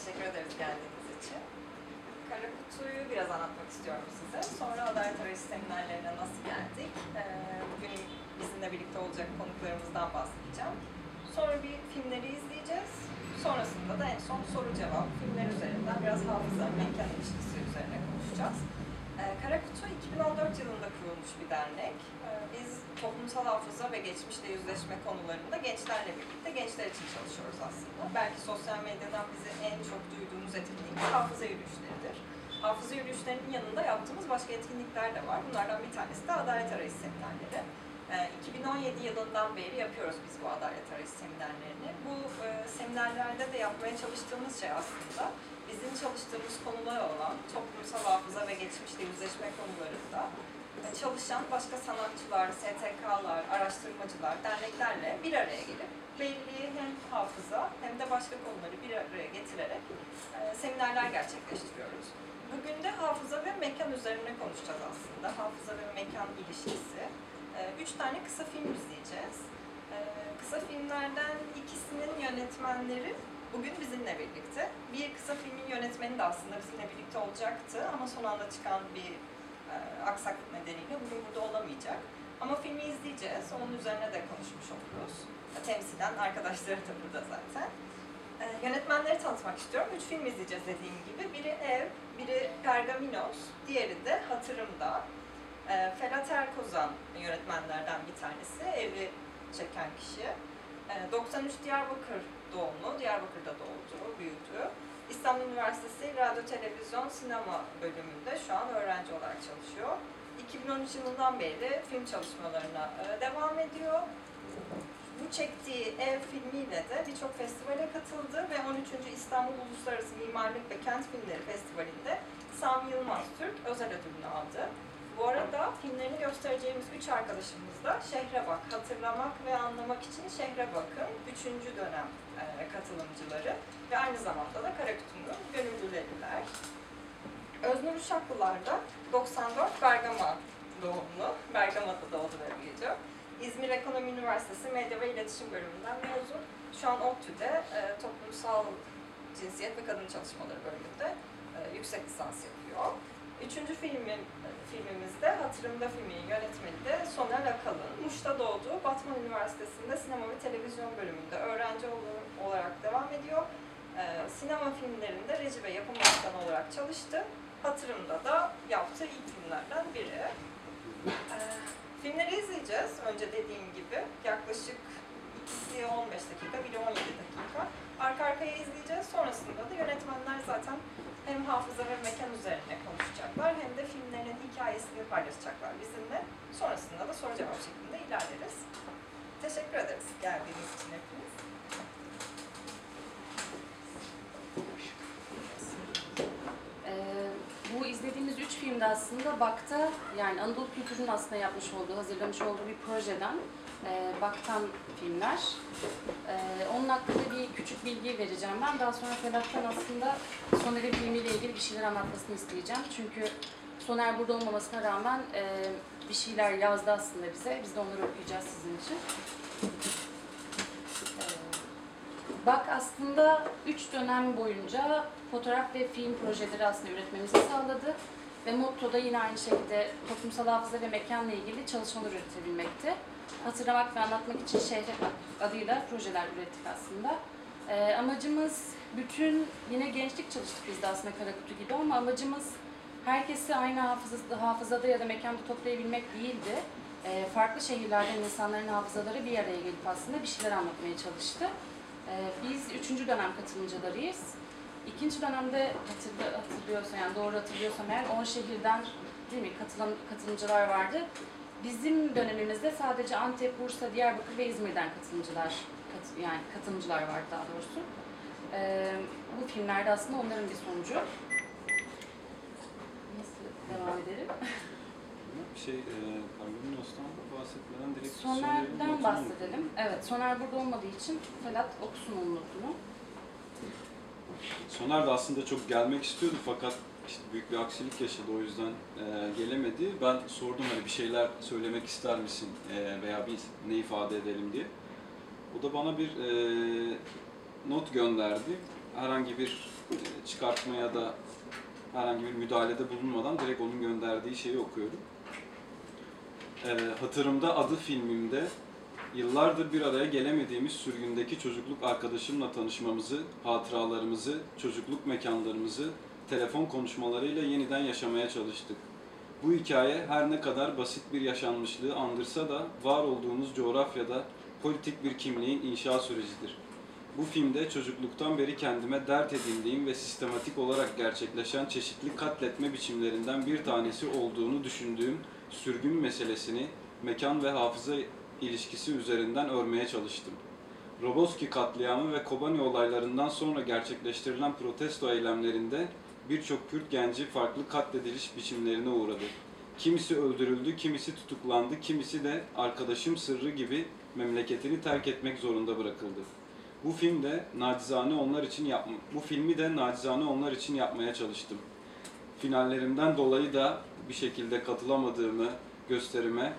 Teşekkür ederiz geldiğiniz için. Kara Kutu'yu biraz anlatmak istiyorum size. Sonra Adalet Arayışı seminerlerine nasıl geldik? Ee, bugün bizimle birlikte olacak konuklarımızdan bahsedeceğim. Sonra bir filmleri izleyeceğiz. Sonrasında da en son soru cevap filmler üzerinden biraz hafıza, mekan ilişkisi üzerine konuşacağız. Ee, Kara Kutu 2014 yılında kurulmuş bir dernek. Ee, Biz toplumsal hafıza ve geçmişle yüzleşme konularında gençlerle birlikte gençler için çalışıyoruz aslında. Belki sosyal medyadan bizi en çok duyduğumuz etkinlik hafıza yürüyüşleridir. Hafıza yürüyüşlerinin yanında yaptığımız başka etkinlikler de var. Bunlardan bir tanesi de Adalet Arayışı seminerleri. Ee, 2017 yılından beri yapıyoruz biz bu Adalet Arayışı seminerlerini. Bu e, seminerlerde de yapmaya çalıştığımız şey aslında bizim çalıştığımız konular olan toplumsal hafıza ve geçmişle yüzleşme konularında e, çalışan başka sanatçılar, STK'lar, araştırmacılar, derneklerle bir araya gelip belli hem hafıza hem de başka konuları bir araya getirerek e, seminerler gerçekleştiriyoruz. Bugün de hafıza ve mekan üzerine konuşacağız aslında. Hafıza ve mekan ilişkisi. E, Üç tane kısa film izleyeceğiz. Kısa filmlerden ikisinin yönetmenleri bugün bizimle birlikte. Bir kısa filmin yönetmeni de aslında bizimle birlikte olacaktı ama son anda çıkan bir e, aksaklık nedeniyle bugün burada olamayacak. Ama filmi izleyeceğiz, onun üzerine de konuşmuş oluruz. Temsilen arkadaşları da burada zaten. E, yönetmenleri tanıtmak istiyorum. Üç film izleyeceğiz dediğim gibi. Biri Ev, biri Pergaminos, diğeri de Hatırımda. E, Ferhat Erkozan yönetmenlerden bir tanesi, evi çeken kişi. E, 93 Diyarbakır doğumlu, Diyarbakır'da doğdu, büyüdü. İstanbul Üniversitesi Radyo, Televizyon, Sinema bölümünde şu an öğrenci olarak çalışıyor. 2013 yılından beri film çalışmalarına e, devam ediyor. Bu çektiği ev filmiyle de birçok festivale katıldı ve 13. İstanbul Uluslararası Mimarlık ve Kent Filmleri Festivali'nde Sami Yılmaz Türk özel ödülünü aldı. Bu arada filmlerini göstereceğimiz üç arkadaşımız da Şehre Bak, Hatırlamak ve Anlamak için Şehre Bak'ın 3. dönem e, katılımcıları ve aynı zamanda da Karakutu'nun gönüllüleriler. Öznur Uşaklılar da 94 Bergama doğumlu, Bergama'da doğdu ve büyüdü. İzmir Ekonomi Üniversitesi Medya ve İletişim Bölümünden mezun. Şu an ODTÜ'de e, toplumsal cinsiyet ve kadın çalışmaları bölümünde e, yüksek lisans yapıyor. Üçüncü filmin, filmimizde Hatırımda filminin yönetmeni Soner Akalın. Muş'ta doğdu. Batman Üniversitesi'nde sinema ve televizyon bölümünde öğrenci ol- olarak devam ediyor. Ee, sinema filmlerinde reji ve yapım asistanı olarak çalıştı. Hatırımda da yaptığı ilk filmlerden biri. Ee, filmleri izleyeceğiz. Önce dediğim gibi yaklaşık ikisi 15 dakika, biri 17 dakika. Arka arkaya izleyeceğiz. Sonrasında da yönetmenler zaten hem hafıza ve mekan üzerine konuşacaklar hem de filmlerin hikayesini paylaşacaklar bizimle. Sonrasında da soru cevap şeklinde ilerleriz. Teşekkür ederiz geldiğiniz için hepiniz. Ee, bu izlediğimiz üç filmde aslında Bak'ta yani Anadolu Kültürü'nün aslında yapmış olduğu, hazırlamış olduğu bir projeden e, Bak'tan filmler. Ee, onun hakkında bir küçük bilgi vereceğim ben. Daha sonra Ferhat'tan aslında Soner'in filmiyle ilgili bir şeyler anlatmasını isteyeceğim. Çünkü Soner burada olmamasına rağmen e, bir şeyler yazdı aslında bize. Biz de onları okuyacağız sizin için. Ee, Bak aslında 3 dönem boyunca fotoğraf ve film projeleri aslında üretmemizi sağladı. Ve motto da yine aynı şekilde toplumsal hafıza ve mekanla ilgili çalışmalar üretebilmekti. Hatırlamak ve anlatmak için şehre adıyla projeler ürettik aslında. Ee, amacımız bütün, yine gençlik çalıştık biz de aslında Karakutu gibi ama amacımız herkesi aynı hafızada, hafızada ya da mekanda toplayabilmek değildi. Ee, farklı şehirlerden insanların hafızaları bir araya gelip aslında bir şeyler anlatmaya çalıştı. Ee, Biz üçüncü dönem katılımcılarıyız. İkinci dönemde hatırlı, hatırlıyorsam yani doğru hatırlıyorsam eğer 10 şehirden değil mi katılan katılımcılar vardı. Bizim dönemimizde sadece Antep, Bursa, Diyarbakır ve İzmir'den katılımcılar kat- yani katılımcılar vardı daha doğrusu. Ee, bu filmlerde aslında onların bir sonucu. Nasıl devam edelim? Şey, e, Kargominos'tan bahsetmeden direkt Soner'den bahsedelim. Evet, Soner burada olmadığı için Felat okusun onun notunu. Soner de aslında çok gelmek istiyordu fakat işte büyük bir aksilik yaşadı o yüzden e, gelemedi. Ben sordum hani bir şeyler söylemek ister misin e, veya biz ne ifade edelim diye. O da bana bir e, not gönderdi. herhangi bir e, çıkartma ya da herhangi bir müdahalede bulunmadan direkt onun gönderdiği şeyi okuyorum. E, hatırımda adı filmimde yıllardır bir araya gelemediğimiz sürgündeki çocukluk arkadaşımla tanışmamızı, hatıralarımızı, çocukluk mekanlarımızı telefon konuşmalarıyla yeniden yaşamaya çalıştık. Bu hikaye her ne kadar basit bir yaşanmışlığı andırsa da var olduğumuz coğrafyada politik bir kimliğin inşa sürecidir. Bu filmde çocukluktan beri kendime dert edindiğim ve sistematik olarak gerçekleşen çeşitli katletme biçimlerinden bir tanesi olduğunu düşündüğüm sürgün meselesini mekan ve hafıza ilişkisi üzerinden örmeye çalıştım. Roboski katliamı ve Kobani olaylarından sonra gerçekleştirilen protesto eylemlerinde birçok Kürt genci farklı katlediliş biçimlerine uğradı. Kimisi öldürüldü, kimisi tutuklandı, kimisi de arkadaşım sırrı gibi memleketini terk etmek zorunda bırakıldı. Bu filmde nacizane onlar için yapma, bu filmi de nacizane onlar için yapmaya çalıştım. Finallerimden dolayı da bir şekilde katılamadığımı gösterime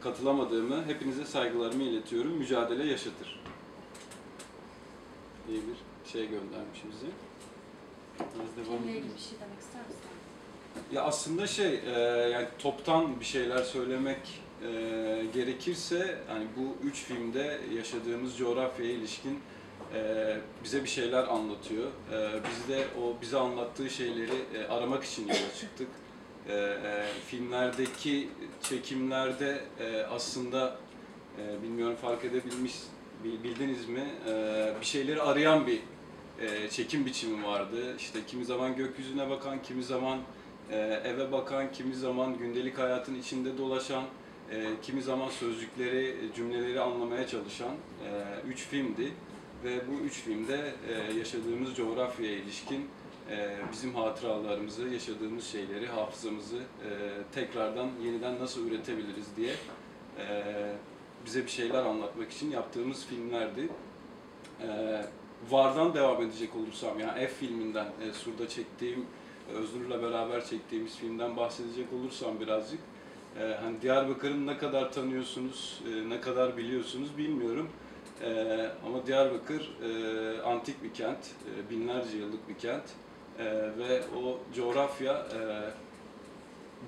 katılamadığımı hepinize saygılarımı iletiyorum. Mücadele yaşatır. diye bir şey göndermiş bize. Edelim. ilgili bir şey demek ister misin? Ya aslında şey, e, yani toptan bir şeyler söylemek e, gerekirse, hani bu üç filmde yaşadığımız coğrafyaya ilişkin e, bize bir şeyler anlatıyor. E, biz de o bize anlattığı şeyleri e, aramak için yola çıktık. E, e, filmlerdeki çekimlerde e, aslında e, bilmiyorum fark edebilmiş bil- bildiniz mi e, bir şeyleri arayan bir e, çekim biçimi vardı. İşte kimi zaman gökyüzüne bakan, kimi zaman e, eve bakan, kimi zaman gündelik hayatın içinde dolaşan, e, kimi zaman sözcükleri, cümleleri anlamaya çalışan e, üç filmdi. Ve bu üç filmde e, yaşadığımız coğrafyaya ilişkin e, bizim hatıralarımızı, yaşadığımız şeyleri, hafızamızı e, tekrardan yeniden nasıl üretebiliriz diye e, bize bir şeyler anlatmak için yaptığımız filmlerdi. E, Var'dan devam edecek olursam, yani F filminden, e, Sur'da çektiğim, Öznur'la beraber çektiğimiz filmden bahsedecek olursam birazcık, e, hani Diyarbakır'ın ne kadar tanıyorsunuz, e, ne kadar biliyorsunuz bilmiyorum. E, ama Diyarbakır e, antik bir kent, e, binlerce yıllık bir kent E, ve o coğrafya e,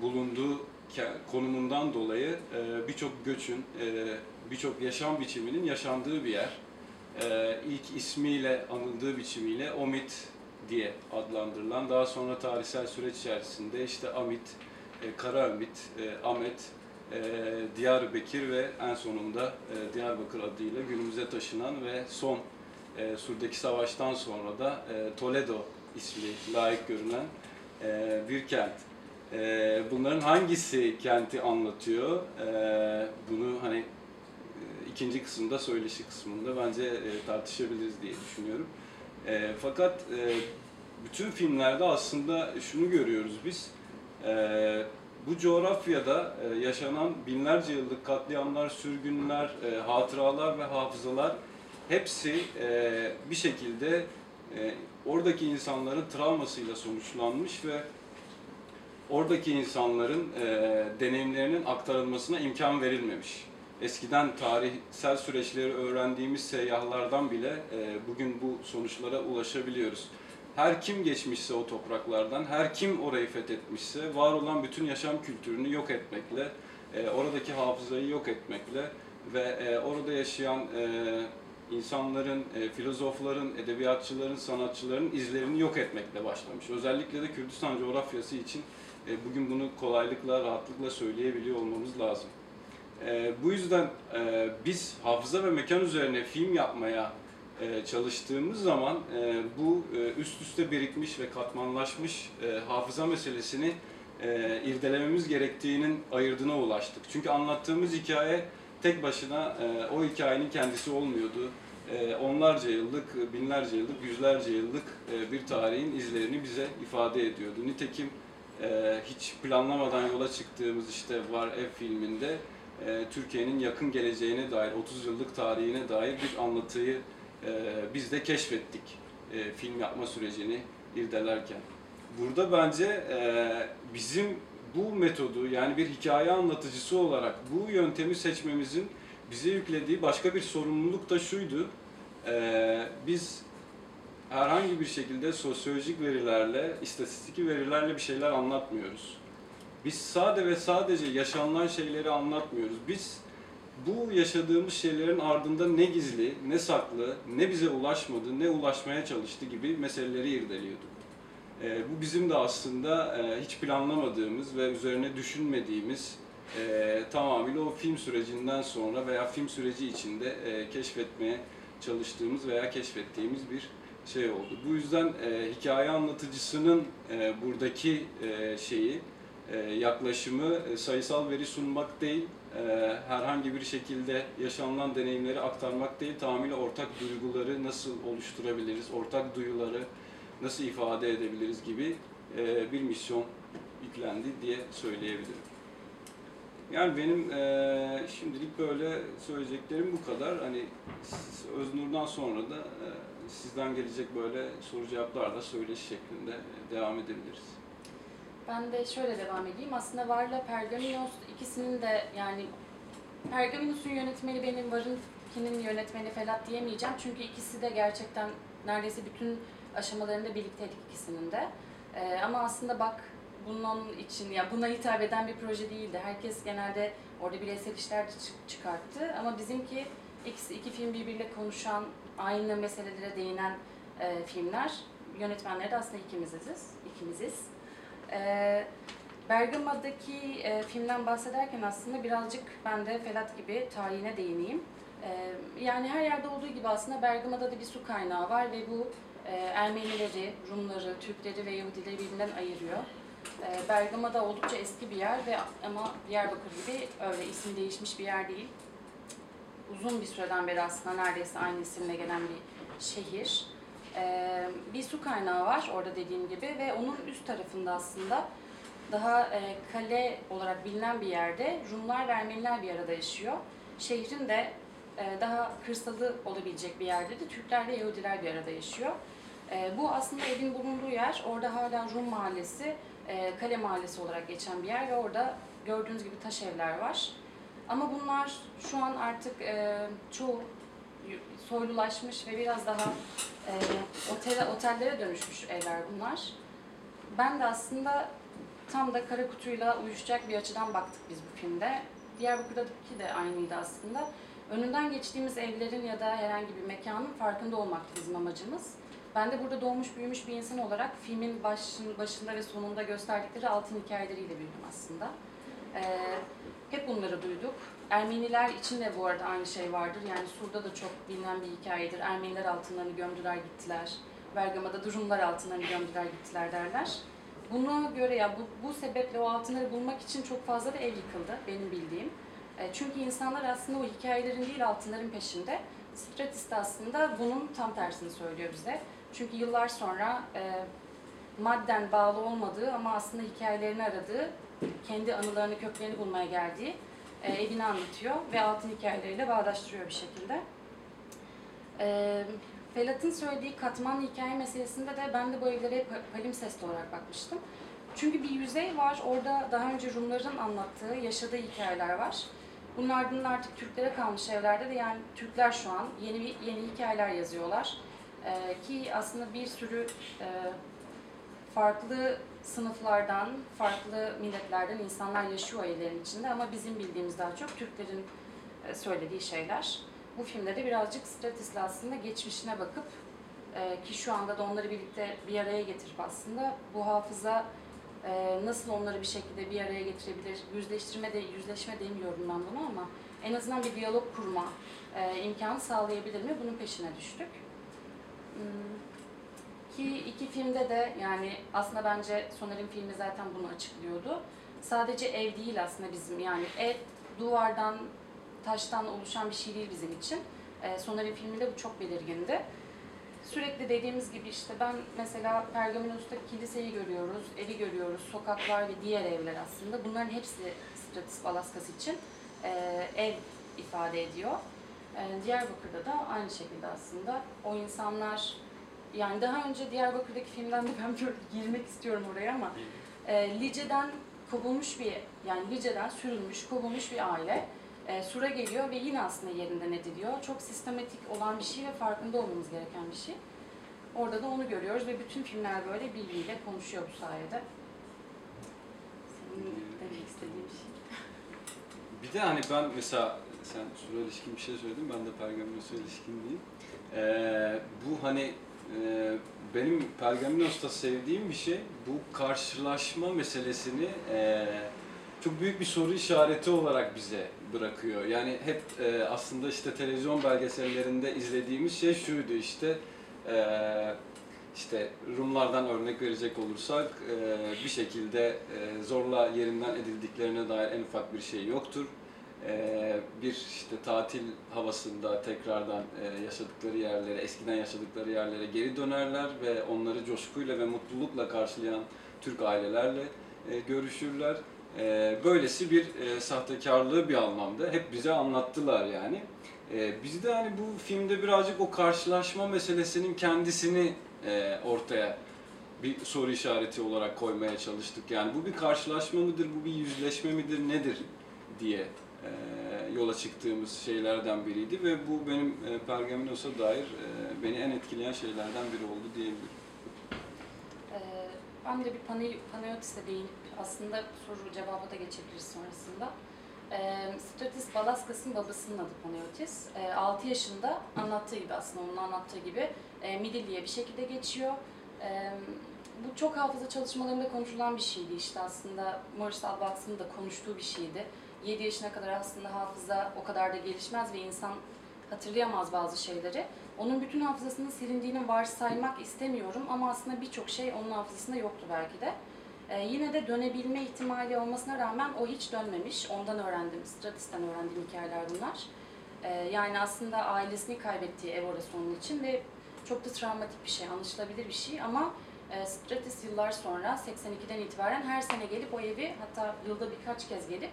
bulunduğu konumundan dolayı e, birçok göçün, e, birçok yaşam biçiminin yaşandığı bir yer. E, ilk ismiyle anıldığı biçimiyle Omit diye adlandırılan, daha sonra tarihsel süreç içerisinde işte Amit, e, Karaömit, e, Ahmet, e, Diyarbakır ve en sonunda e, Diyarbakır adıyla günümüze taşınan ve son e, Sur'daki savaştan sonra da e, Toledo ismi layık görünen e, bir kent. E, bunların hangisi kenti anlatıyor? E, bunu hani ikinci kısımda, söyleşi kısmında bence e, tartışabiliriz diye düşünüyorum. E, fakat e, bütün filmlerde aslında şunu görüyoruz biz. E, bu coğrafyada e, yaşanan binlerce yıllık katliamlar, sürgünler, e, hatıralar ve hafızalar hepsi e, bir şekilde e, oradaki insanların travmasıyla sonuçlanmış ve oradaki insanların e, deneyimlerinin aktarılmasına imkan verilmemiş. Eskiden tarihsel süreçleri öğrendiğimiz seyyahlardan bile e, bugün bu sonuçlara ulaşabiliyoruz. Her kim geçmişse o topraklardan, her kim orayı fethetmişse var olan bütün yaşam kültürünü yok etmekle, e, oradaki hafızayı yok etmekle ve e, orada yaşayan e, insanların, e, filozofların, edebiyatçıların, sanatçıların izlerini yok etmekle başlamış. Özellikle de Kürdistan coğrafyası için e, bugün bunu kolaylıkla, rahatlıkla söyleyebiliyor olmamız lazım. E, bu yüzden e, biz hafıza ve mekan üzerine film yapmaya e, çalıştığımız zaman e, bu e, üst üste birikmiş ve katmanlaşmış e, hafıza meselesini e, irdelememiz gerektiğinin ayırdına ulaştık. Çünkü anlattığımız hikaye tek başına e, o hikayenin kendisi olmuyordu. E, onlarca yıllık, binlerce yıllık, yüzlerce yıllık e, bir tarihin izlerini bize ifade ediyordu. Nitekim e, hiç planlamadan yola çıktığımız işte Var Ev filminde e, Türkiye'nin yakın geleceğine dair, 30 yıllık tarihine dair bir anlatıyı e, biz de keşfettik e, film yapma sürecini irdelerken. Burada bence e, bizim bu metodu yani bir hikaye anlatıcısı olarak bu yöntemi seçmemizin bize yüklediği başka bir sorumluluk da şuydu. E, biz herhangi bir şekilde sosyolojik verilerle, istatistik verilerle bir şeyler anlatmıyoruz. Biz sade ve sadece yaşanılan şeyleri anlatmıyoruz. Biz bu yaşadığımız şeylerin ardında ne gizli, ne saklı, ne bize ulaşmadı, ne ulaşmaya çalıştı gibi meseleleri irdeliyorduk. Ee, bu bizim de aslında e, hiç planlamadığımız ve üzerine düşünmediğimiz e, tamamıyla o film sürecinden sonra veya film süreci içinde e, keşfetmeye çalıştığımız veya keşfettiğimiz bir şey oldu. Bu yüzden e, hikaye anlatıcısının e, buradaki e, şeyi, e, yaklaşımı e, sayısal veri sunmak değil, e, herhangi bir şekilde yaşanılan deneyimleri aktarmak değil, tamamıyla ortak duyguları nasıl oluşturabiliriz, ortak duyuları nasıl ifade edebiliriz gibi e, bir misyon yüklendi diye söyleyebilirim. Yani benim e, şimdilik böyle söyleyeceklerim bu kadar. Hani Öznur'dan sonra da e, sizden gelecek böyle soru cevaplar da söyleşi şeklinde e, devam edebiliriz. Ben de şöyle devam edeyim. Aslında Varla Pergaminos ikisinin de yani Pergaminos'un yönetmeni benim, Varınki'nin yönetmeni Felat diyemeyeceğim. Çünkü ikisi de gerçekten neredeyse bütün aşamalarında birlikteydik ikisinin de. Ee, ama aslında bak bunun için ya buna hitap eden bir proje değildi. Herkes genelde orada bireysel işler çıkarttı ama bizimki ikisi iki film birbiriyle konuşan, aynı meselelere değinen e, filmler. Yönetmenleri de aslında ikimiziz. ikimiziz. Ee, Bergama'daki e, filmden bahsederken aslında birazcık ben de Felat gibi tarihine değineyim. Ee, yani her yerde olduğu gibi aslında Bergama'da da bir su kaynağı var ve bu e, Ermenileri, Rumları, Türkleri ve Yahudileri birbirinden ayırıyor. Ee, Bergama'da oldukça eski bir yer ve ama Diyarbakır gibi öyle isim değişmiş bir yer değil. Uzun bir süreden beri aslında neredeyse aynı isimle gelen bir şehir. Ee, bir su kaynağı var orada dediğim gibi ve onun üst tarafında aslında daha e, kale olarak bilinen bir yerde Rumlar ve Ermeniler bir arada yaşıyor. Şehrin de e, daha kırsalı olabilecek bir yerde de Türkler ve Yahudiler bir arada yaşıyor. E, bu aslında evin bulunduğu yer. Orada hala Rum mahallesi, kale mahallesi olarak geçen bir yer ve orada gördüğünüz gibi taş evler var. Ama bunlar şu an artık çoğu soylulaşmış ve biraz daha e, otele, otellere dönüşmüş evler bunlar. Ben de aslında tam da kara kutuyla uyuşacak bir açıdan baktık biz bu filmde. Diyarbakır'daki de aynıydı aslında. Önünden geçtiğimiz evlerin ya da herhangi bir mekanın farkında olmaktı bizim amacımız. Ben de burada doğmuş büyümüş bir insan olarak filmin başın, başında ve sonunda gösterdikleri altın hikayeleriyle büyüdüm aslında. Ee, hep bunları duyduk. Ermeniler için de bu arada aynı şey vardır. Yani Sur'da da çok bilinen bir hikayedir. Ermeniler altınlarını gömdüler gittiler. Bergama'da da Rumlar altınlarını gömdüler gittiler derler. Buna göre ya bu, bu sebeple o altınları bulmak için çok fazla da ev yıkıldı benim bildiğim. E, çünkü insanlar aslında o hikayelerin değil altınların peşinde. Stratis de aslında bunun tam tersini söylüyor bize. Çünkü yıllar sonra e, madden bağlı olmadığı ama aslında hikayelerini aradığı, kendi anılarını, köklerini bulmaya geldiği e, evini anlatıyor ve altın hikayeleriyle bağdaştırıyor bir şekilde. E, Felat'ın söylediği katman hikaye meselesinde de ben de bu evlere palimpsest olarak bakmıştım. Çünkü bir yüzey var, orada daha önce Rumların anlattığı, yaşadığı hikayeler var. Bunun ardından artık Türklere kalmış evlerde de yani Türkler şu an yeni yeni hikayeler yazıyorlar. Ee, ki aslında bir sürü e, farklı sınıflardan, farklı milletlerden insanlar yaşıyor evlerin içinde ama bizim bildiğimiz daha çok Türklerin e, söylediği şeyler. Bu filmde de birazcık Stratis'le aslında geçmişine bakıp e, ki şu anda da onları birlikte bir araya getirip aslında bu hafıza e, nasıl onları bir şekilde bir araya getirebilir, yüzleştirme de yüzleşme demiyorum ben bunu ama en azından bir diyalog kurma imkanı sağlayabilir mi? Bunun peşine düştük. Ki iki filmde de yani aslında bence Soner'in filmi zaten bunu açıklıyordu. Sadece ev değil aslında bizim yani ev duvardan, taştan oluşan bir şey değil bizim için. E, Soner'in filminde bu çok belirgindi. Sürekli dediğimiz gibi işte ben mesela Pergaminos'ta kiliseyi görüyoruz, evi görüyoruz, sokaklar ve diğer evler aslında. Bunların hepsi Stratis Balaskas için e, ev ifade ediyor. E, Diyarbakır'da da aynı şekilde aslında o insanlar yani daha önce Diyarbakır'daki filmden de ben böyle girmek istiyorum oraya ama e, Lice'den kovulmuş bir yani Lice'den sürülmüş, kovulmuş bir aile e, Sur'a geliyor ve yine aslında yerinden ediliyor. Çok sistematik olan bir şey ve farkında olmamız gereken bir şey. Orada da onu görüyoruz ve bütün filmler böyle birbiriyle konuşuyor bu sayede. Senin demek istediğin şey. Bir de hani ben mesela sen sura ilişkin bir şey söyledin, ben de Pergaminos'a ilişkin diyeyim. Ee, bu hani e, benim Pergaminos'ta sevdiğim bir şey, bu karşılaşma meselesini e, çok büyük bir soru işareti olarak bize bırakıyor. Yani hep e, aslında işte televizyon belgesellerinde izlediğimiz şey şuydu işte, e, işte Rumlardan örnek verecek olursak e, bir şekilde e, zorla yerinden edildiklerine dair en ufak bir şey yoktur. E, bir işte tatil havasında tekrardan e, yaşadıkları yerlere, eskiden yaşadıkları yerlere geri dönerler ve onları coşkuyla ve mutlulukla karşılayan Türk ailelerle e, görüşürler. E, böylesi bir sahtekarlığı bir anlamda hep bize anlattılar yani. E, biz de hani bu filmde birazcık o karşılaşma meselesinin kendisini ortaya bir soru işareti olarak koymaya çalıştık. Yani bu bir karşılaşma mıdır, bu bir yüzleşme midir, nedir diye yola çıktığımız şeylerden biriydi ve bu benim e, Pergaminos'a dair e, beni en etkileyen şeylerden biri oldu diyebilirim. Ee, ben de bir pane- Panayotis'e değinip aslında soru cevaba da geçebiliriz sonrasında. Ee, Stratis Balaskas'ın babasının adı Panayotis. Ee, 6 yaşında anlattığı gibi aslında onun anlattığı gibi e, Midilli'ye bir şekilde geçiyor. Ee, bu çok hafıza çalışmalarında konuşulan bir şeydi işte aslında Morris Albaks'ın da konuştuğu bir şeydi. 7 yaşına kadar aslında hafıza o kadar da gelişmez ve insan hatırlayamaz bazı şeyleri. Onun bütün hafızasının silindiğini varsaymak istemiyorum ama aslında birçok şey onun hafızasında yoktu belki de. Ee, yine de dönebilme ihtimali olmasına rağmen o hiç dönmemiş. Ondan öğrendim, Stratis'ten öğrendiğim hikayeler bunlar. Ee, yani aslında ailesini kaybettiği ev orası onun için ve çok da travmatik bir şey, anlaşılabilir bir şey ama e, Stratis yıllar sonra 82'den itibaren her sene gelip o evi hatta yılda birkaç kez gelip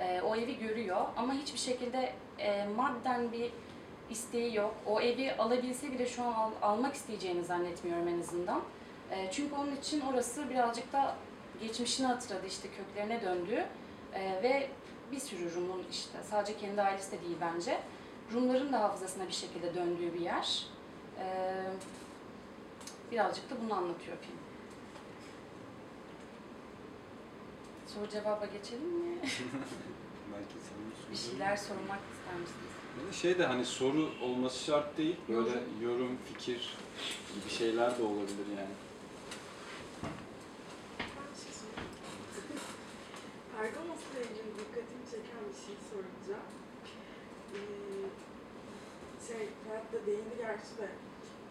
e, o evi görüyor ama hiçbir şekilde e, madden bir isteği yok. O evi alabilse bile şu an al- almak isteyeceğini zannetmiyorum en azından. E, çünkü onun için orası birazcık da geçmişini hatırladı işte köklerine döndü E, ve bir sürü Rum'un işte sadece kendi ailesi de değil bence. Rumların da hafızasına bir şekilde döndüğü bir yer. E, birazcık da bunu anlatıyor film. Soru cevaba geçelim mi? Belki sen bir şeyler sormak ister misiniz? Şey de hani soru olması şart değil. Böyle yorum, fikir gibi şeyler de olabilir yani. Pergamos'la ilgili dikkatimi çeken bir şey soracağım. Ee, şey, Ferhat da değindi gerçi de.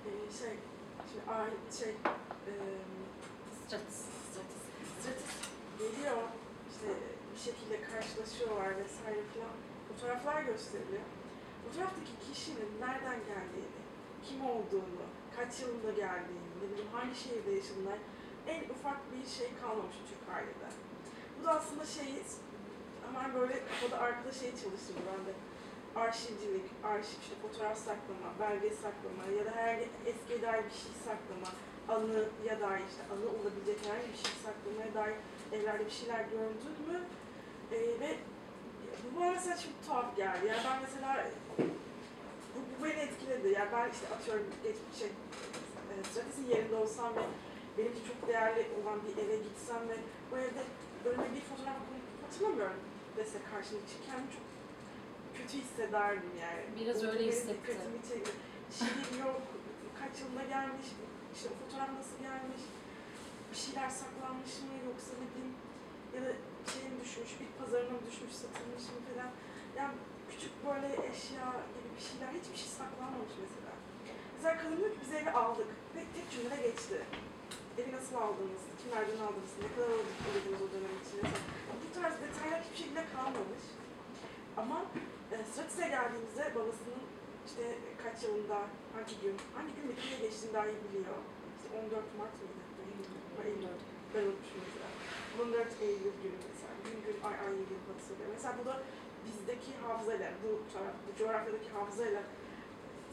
Ee, şey, şimdi ay, şey, e. Geliyor, işte bir şekilde karşılaşıyorlar vesaire filan. Fotoğraflar gösteriliyor. Fotoğraftaki kişinin nereden geldiğini, kim olduğunu, kaç yılında geldiğini, ne bileyim hangi şehirde yaşadığını en ufak bir şey kalmamış Türk ailede. Bu da aslında şey, hemen böyle kafada arkada şey çalıştırdı bende. Arşivcilik, arşiv, işte fotoğraf saklama, belge saklama ya da herhangi eskiye dair bir şey saklama, anı ya dair işte anı olabilecek herhangi bir şey saklamaya dair evlerde bir şeyler gördün mü? Ee, ve bu bana mesela çok tuhaf geldi. Yani ben mesela bu, bu beni etkiledi. Yani ben işte atıyorum geçmiş şey, e, Stratis'in yerinde olsam ve benim için çok değerli olan bir eve gitsem ve bu evde önüme bir fotoğraf hatırlamıyorum dese karşımda için kendimi çok kötü hissederdim yani. Biraz O öyle benim hissetti. Dikkatimi çekti. Şiir yok, kaç yılında gelmiş, işte fotoğraf nasıl gelmiş, bir şeyler saklanmış mı yoksa ne bileyim ya da şey mi düşmüş, bir pazarına mı düşmüş, satılmış mı falan. Yani küçük böyle eşya gibi bir şeyler, hiçbir şey saklanmamış mesela. Mesela kadın diyor ki biz evi aldık ve tek cümle geçti. Evi nasıl aldınız, kimlerden aldınız, ne kadar ödediniz o dönem için. Bu tarz detaylar hiçbir şekilde kalmamış. Ama e, Stratis'e geldiğimizde babasının işte kaç yılında, hangi gün, hangi gün Midilli'ye geçtiğini dahi biliyor. İşte 14 Mart mıydı? Eylül, Eylül. Ben unutmuşum mesela. 14 Eylül günü mesela. Gün gün ay ay yıl hatırlıyor. Mesela bu da bizdeki hafızayla, bu, bu coğrafyadaki hafızayla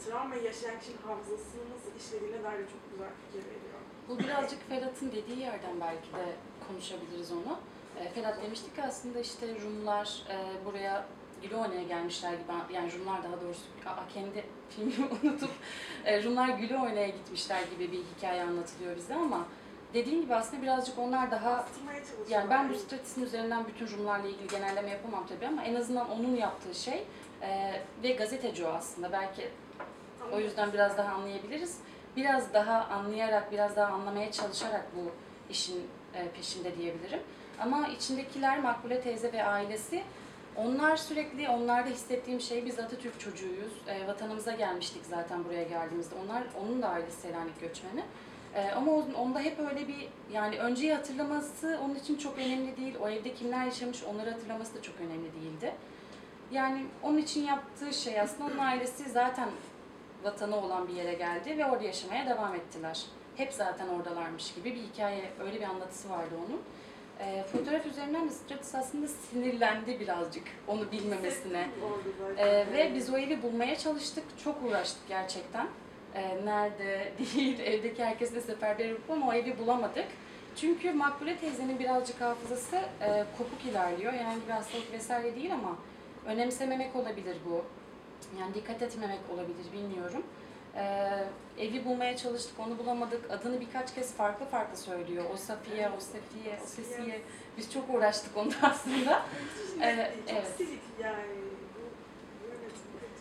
travmayı yaşayan kişinin hafızasının nasıl işlediğine dair çok güzel fikir veriyor. Bu birazcık Ferhat'ın dediği yerden belki de konuşabiliriz onu. E, Ferhat demişti ki aslında işte Rumlar e, buraya Gül'ü oynaya gelmişler gibi, yani Rumlar daha doğrusu aa, kendi filmimi unutup e, Rumlar Gül'ü oynaya gitmişler gibi bir hikaye anlatılıyor bize ama dediğim gibi aslında birazcık onlar daha yani ben bu stratejinin üzerinden bütün Rumlarla ilgili genelleme yapamam tabii ama en azından onun yaptığı şey e, ve gazeteci o aslında belki o yüzden biraz daha anlayabiliriz. Biraz daha anlayarak, biraz daha anlamaya çalışarak bu işin e, peşinde diyebilirim. Ama içindekiler Makbule teyze ve ailesi onlar sürekli, onlarda hissettiğim şey biz Atatürk çocuğuyuz. E, vatanımıza gelmiştik zaten buraya geldiğimizde. Onlar, onun da ailesi Selanik göçmeni. E, ama on- onda hep öyle bir, yani önceyi hatırlaması onun için çok önemli değil. O evde kimler yaşamış onları hatırlaması da çok önemli değildi. Yani onun için yaptığı şey aslında onun ailesi zaten vatanı olan bir yere geldi ve orada yaşamaya devam ettiler. Hep zaten oradalarmış gibi bir hikaye, öyle bir anlatısı vardı onun. E, fotoğraf üzerinden de Stratis aslında sinirlendi birazcık onu bilmemesine. Ee, ve biz o evi bulmaya çalıştık. Çok uğraştık gerçekten. Ee, nerede değil, evdeki herkesle seferber olup ama o evi bulamadık. Çünkü Makbule teyzenin birazcık hafızası e, kopuk ilerliyor. Yani bir hastalık vesaire değil ama önemsememek olabilir bu. Yani dikkat etmemek olabilir bilmiyorum. Ee, evi bulmaya çalıştık, onu bulamadık. Adını birkaç kez farklı farklı söylüyor. O Safiye, o Sefiye, o Sesiye. Biz çok uğraştık onda aslında. Çok Evet, yani.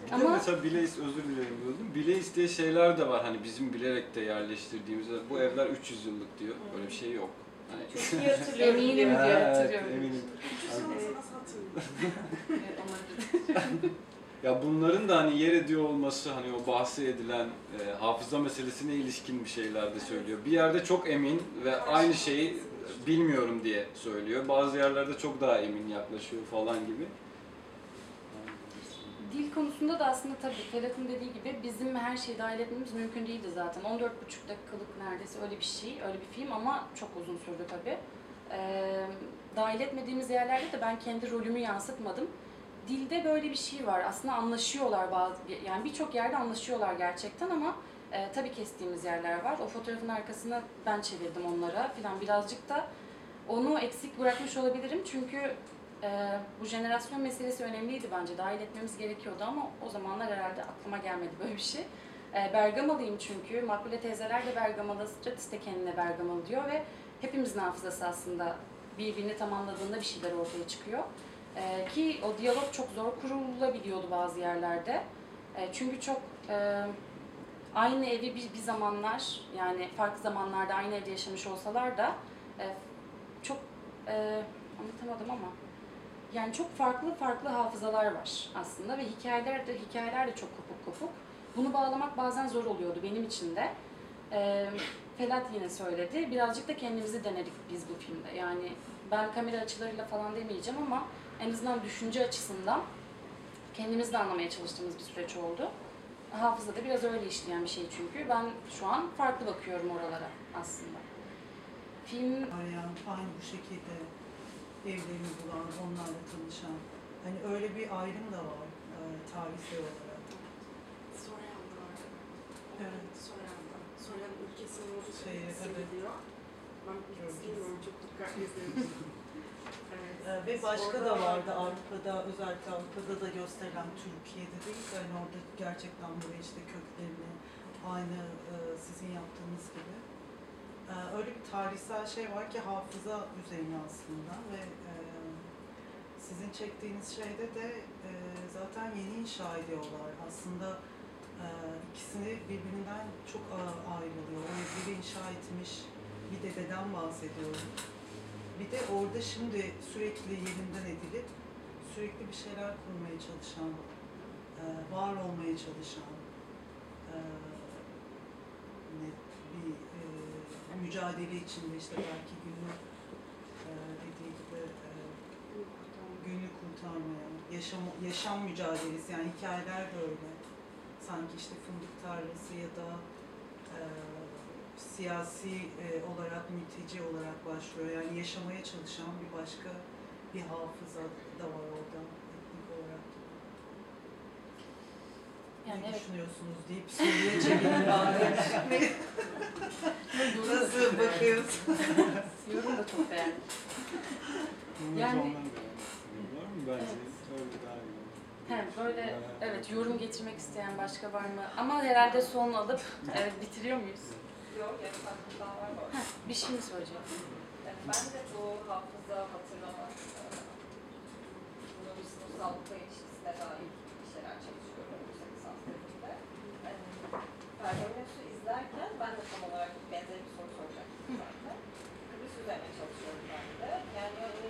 Bir de Ama- mesela bile is- özür dilerim böldüm. Bile isteye şeyler de var hani bizim bilerek de yerleştirdiğimiz. Bu evler 300 yıllık diyor. Böyle bir şey yok. Hani Çok iyi hatırlıyorum. Eminim Evet, hatırlıyorum. eminim. Sanatı nasıl hatırlıyorum? Evet, Ya bunların da hani yer ediyor olması hani o bahsi edilen e, hafıza meselesine ilişkin bir şeyler de söylüyor. Bir yerde çok emin ve aynı şeyi bilmiyorum diye söylüyor. Bazı yerlerde çok daha emin yaklaşıyor falan gibi. Dil konusunda da aslında tabii Ferhat'ın dediği gibi bizim her şeyi dahil etmemiz mümkün değildi zaten. 14,5 dakikalık neredeyse öyle bir şey, öyle bir film ama çok uzun sürdü tabii. Ee, dahil etmediğimiz yerlerde de ben kendi rolümü yansıtmadım. Dilde böyle bir şey var. Aslında anlaşıyorlar bazı, yani birçok yerde anlaşıyorlar gerçekten ama e, tabii kestiğimiz yerler var. O fotoğrafın arkasına ben çevirdim onlara falan birazcık da onu eksik bırakmış olabilirim çünkü Ee, bu jenerasyon meselesi önemliydi bence. Dahil etmemiz gerekiyordu ama o zamanlar herhalde aklıma gelmedi böyle bir şey. Ee, Bergamalıyım çünkü. Makbule teyzeler de Bergamalı, Stratis de kendine Bergamalı diyor ve hepimizin hafızası aslında birbirini tamamladığında bir şeyler ortaya çıkıyor. Ee, ki o diyalog çok zor kurulabiliyordu bazı yerlerde. Ee, çünkü çok e, aynı evi bir, bir zamanlar yani farklı zamanlarda aynı evde yaşamış olsalar da e, çok e, anlatamadım ama yani çok farklı farklı hafızalar var aslında ve hikayeler de hikayeler de çok kopuk kopuk. Bunu bağlamak bazen zor oluyordu benim için de. Ee, Felat yine söyledi. Birazcık da kendimizi denedik biz bu filmde. Yani ben kamera açılarıyla falan demeyeceğim ama en azından düşünce açısından kendimizi de anlamaya çalıştığımız bir süreç oldu. Hafızada biraz öyle işleyen bir şey çünkü. Ben şu an farklı bakıyorum oralara aslında. Film arayan, aynı bu şekilde evlerini bulan, onlarla tanışan. Hani öyle bir ayrım da var e, tarihsel olarak. Soryan'da var. Evet. Soryan'da. Soryan ülkesinin orada Şey, evet. Ben bilmiyorum çok dikkatli izlemiştim. evet. E, ve başka Orada da vardı. Avrupa'da, özellikle Avrupa'da da gösterilen Türkiye'de değil de hani orada gerçekten böyle işte köklerini aynı e, sizin yaptığınız gibi. E, öyle bir tarihsel şey var ki hafıza üzerine aslında ve e, sizin çektiğiniz şeyde de e, zaten yeni inşa ediyorlar. Aslında e, ikisini birbirinden çok ayrılıyor. O biri inşa etmiş bir dededen bahsediyorum. Bir de orada şimdi sürekli yerinden edilip sürekli bir şeyler kurmaya çalışan, var olmaya çalışan bir mücadele içinde işte belki günü e, dediği gibi e, günü kurtarmaya, yaşam, yaşam mücadelesi yani hikayeler de öyle. Sanki işte fındık tarlası ya da e, siyasi e, olarak, mülteci olarak başlıyor. Yani yaşamaya çalışan bir başka bir hafıza da var orada etnik olarak. Yani ne evet düşünüyorsunuz deyip soruya bari. Nasıl bakıyorsun? yorum da çok beğendim. Yani-. Var mı bence? Öyle daha iyi. He, böyle evet yorum getirmek isteyen başka var mı? Ama herhalde son alıp evet, bitiriyor muyuz? Yok, yarım daha var. Heh, bir şey mi söyleyecektin? Yani ben de bu hafıza, hatırlama, e, bunu bir sınıfsallıkla ilişkisine dair bir şeyler çalışıyorum yüksek lisans tezimde. Yani, Pergamenus'u izlerken ben de tam olarak benzer bir soru soracaktım zaten. Kıbrıs üzerine çalışıyorum ben de. Yani hani,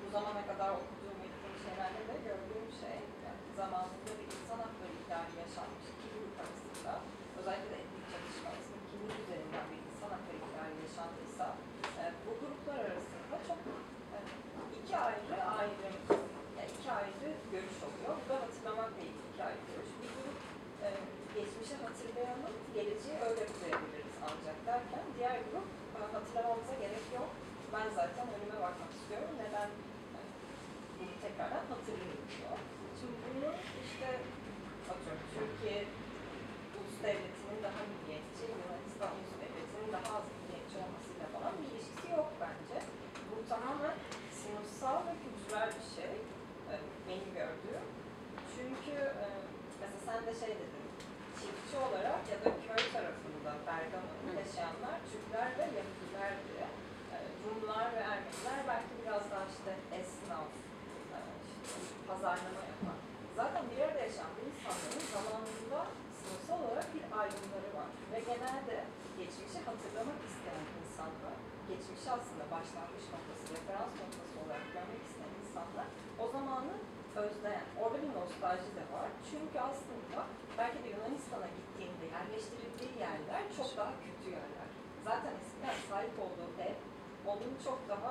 bu zamana kadar okuduğum, ettiğim şeylerde de gördüğüm şey, yani zamanında bir insan hakları ihlali yaşanmış iki grup arasında, özellikle de etnik çatışma, etnik kimlik üzerinden bir insan hakları ihlali yaşandıysa, e, bu gruplar arasında çok e, iki ayrı ayrım, yani iki ayrı görüş oluyor. Bu da hatırlamakla ilgili iki ayrı görüş. Bir grup e, geçmişi hatırlayanın geleceği öyle kurabiliriz ancak derken, diğer grup e, hatırlamamıza gerek yok. Ben zaten önüme bakmak istiyorum. Neden e, bunu tekrardan hatırlayayım diyor. Şimdi bunu işte atıyorum Türkiye ulus devletinin daha milliyetçi, Yunanistan ulus devletinin daha az milliyetçi olmasıyla falan bir ilişkisi yok bence. Bu tamamen sınıfsal ve kültürel bir şey e, benim gördüğüm. Çünkü e, mesela sen de şey dedin, çiftçi olarak ya da köy tarafında Bergama'da yaşayanlar Türkler ve Yahudiler diye. E, Rumlar ve Ermeniler belki biraz daha işte esnaf, e, işte pazarlama yapan. Zaten bir arada yaşayan bu insanların zamanında sınıfsal olarak bir ayrımları var. Ve genelde geçmişi hatırlamak isteyen insanlar, geçmişi aslında başlangıç noktası, referans noktası olarak görmek isteyen insanlar o zamanı özleyen, orada bir nostalji de var. Çünkü aslında belki de Yunanistan'a gittiğinde yerleştirildiği yerler çok daha kötü yerler. Zaten eskiden sahip olduğu ev, onun çok daha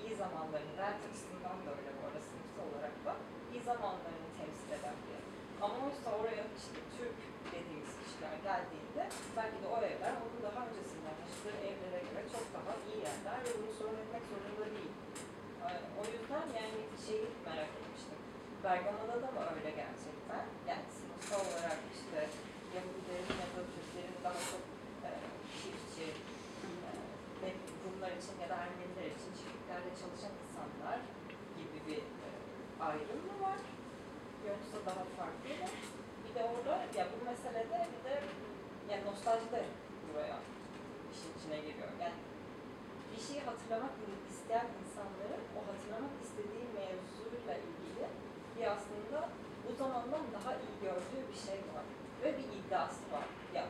iyi zamanlarını, rent açısından da öyle bu arada sınıfsal olarak da iyi zamanlarını temsil eden bir ev. Ama oysa oraya işte Türk dediğimiz kişiler geldiğinde belki de o evler onun daha öncesinden yaşadığı evlere göre çok daha iyi yerler ve bunu sorun etmek zorunda değil. Ee, O yüzden yani şeyi merak etmiştim. Bergama'da da mı öyle gerçekten? Yani sınıfsal olarak işte Yahudilerin ya da Türklerin daha çok e, çiftçi, e, Rumlar için ya da Ermeniler için çiftliklerde çalışan insanlar gibi bir e, ayrım mı var? Yoksa daha farklı mı? Bir de orada ya bu meselede bir de yani nostalji de buraya işin içine giriyor. Yani bir şeyi hatırlamak isteyen insanların o hatırlamak bir aslında bu zamandan daha iyi gördüğü bir şey var. Ve bir iddiası var. Ya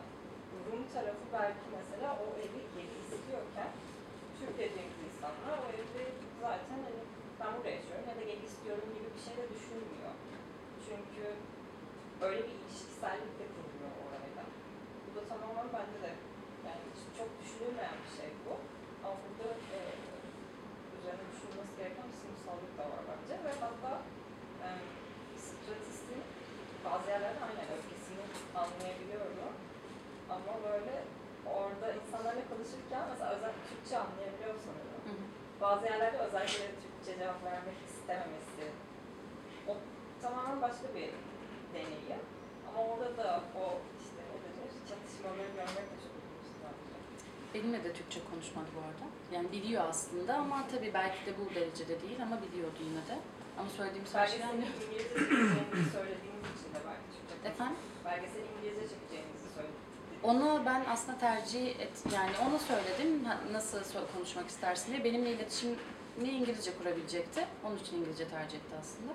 Rum tarafı belki mesela o evi geri istiyorken Türk dediğimiz insanlar o evi zaten hani ben burada yaşıyorum ya da geri istiyorum gibi bir şey de düşünmüyor. Çünkü öyle bir ilişkisellik de kurmuyor orayla. Bu da tamamen bence de yani çok düşünülmeyen bir şey bu. Ama burada e, üzerine düşünülmesi gereken bir sınıfsallık da var bence ve hatta e, Stratis'in bazı yerlerde aynen öfkesini anlayabiliyorum. Ama böyle orada insanlarla konuşurken mesela özellikle Türkçe anlayabiliyor sanırım. Hı hı. Bazı yerlerde özellikle Türkçe cevap vermek istememesi. O tamamen başka bir deneyim. Ama orada da o işte o çatışmaları görmek de çok. Benimle de Türkçe konuşmadı bu arada. Yani biliyor aslında ama tabii belki de bu derecede değil ama biliyordu yine de. Ama söylediğimiz her şeyi Belgeseli anlıyor. İngilizce söylediğiniz için de Türkçe Efendim? Belgeseli İngilizce çekeceğinizi söyledim. Onu ben aslında tercih et, yani ona söyledim nasıl konuşmak istersin diye. Benimle iletişim ne İngilizce kurabilecekti. Onun için İngilizce tercih etti aslında.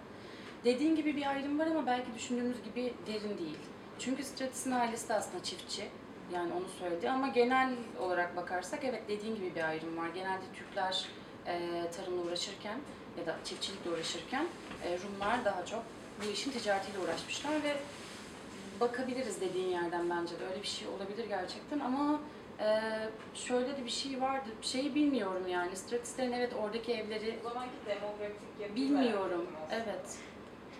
Dediğin gibi bir ayrım var ama belki düşündüğümüz gibi derin değil. Çünkü Stratis'in ailesi de aslında çiftçi. Yani onu söyledi ama genel olarak bakarsak evet dediğin gibi bir ayrım var. Genelde Türkler e, tarımla uğraşırken ya da çiftçilikle uğraşırken e, Rumlar daha çok bu işin ticaretiyle uğraşmışlar ve bakabiliriz dediğin yerden bence de öyle bir şey olabilir gerçekten ama e, şöyle de bir şey vardı. Şeyi bilmiyorum yani. Stratislerin evet oradaki evleri O zamanki demografik yapı Bilmiyorum. Evet.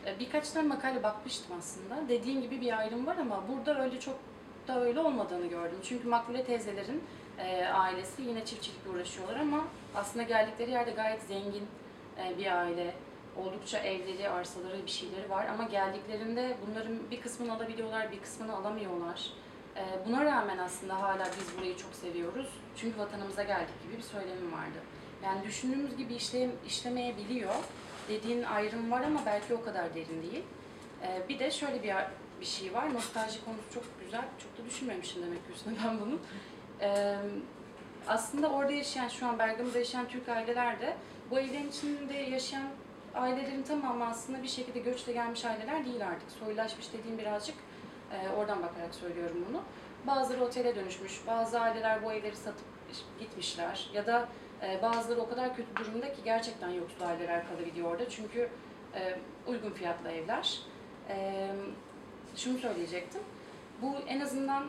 E, Birkaç tane makale bakmıştım aslında. Dediğin gibi bir ayrım var ama burada öyle çok da öyle olmadığını gördüm. Çünkü Makbule teyzelerin e, ailesi yine çiftçilikle uğraşıyorlar ama aslında geldikleri yerde gayet zengin e, bir aile. Oldukça evleri, arsaları, bir şeyleri var ama geldiklerinde bunların bir kısmını alabiliyorlar, bir kısmını alamıyorlar. E, buna rağmen aslında hala biz burayı çok seviyoruz. Çünkü vatanımıza geldik gibi bir söylemim vardı. Yani düşündüğümüz gibi işlem, işlemeyebiliyor. Dediğin ayrım var ama belki o kadar derin değil. Ee, bir de şöyle bir bir şey var. Nostalji konusu çok güzel. Çok da düşünmemişim demek ki üstüne ben bunu. Ee, aslında orada yaşayan, şu an Bergama'da yaşayan Türk aileler de bu evlerin içinde yaşayan ailelerin tamamı aslında bir şekilde göçle gelmiş aileler değil artık. Soylulaşmış dediğim birazcık e, oradan bakarak söylüyorum bunu. Bazıları otele dönüşmüş, bazı aileler bu evleri satıp gitmişler ya da e, bazıları o kadar kötü durumda ki gerçekten yoksul aileler kalabiliyor orada çünkü e, uygun fiyatlı evler. E, şunu söyleyecektim, bu en azından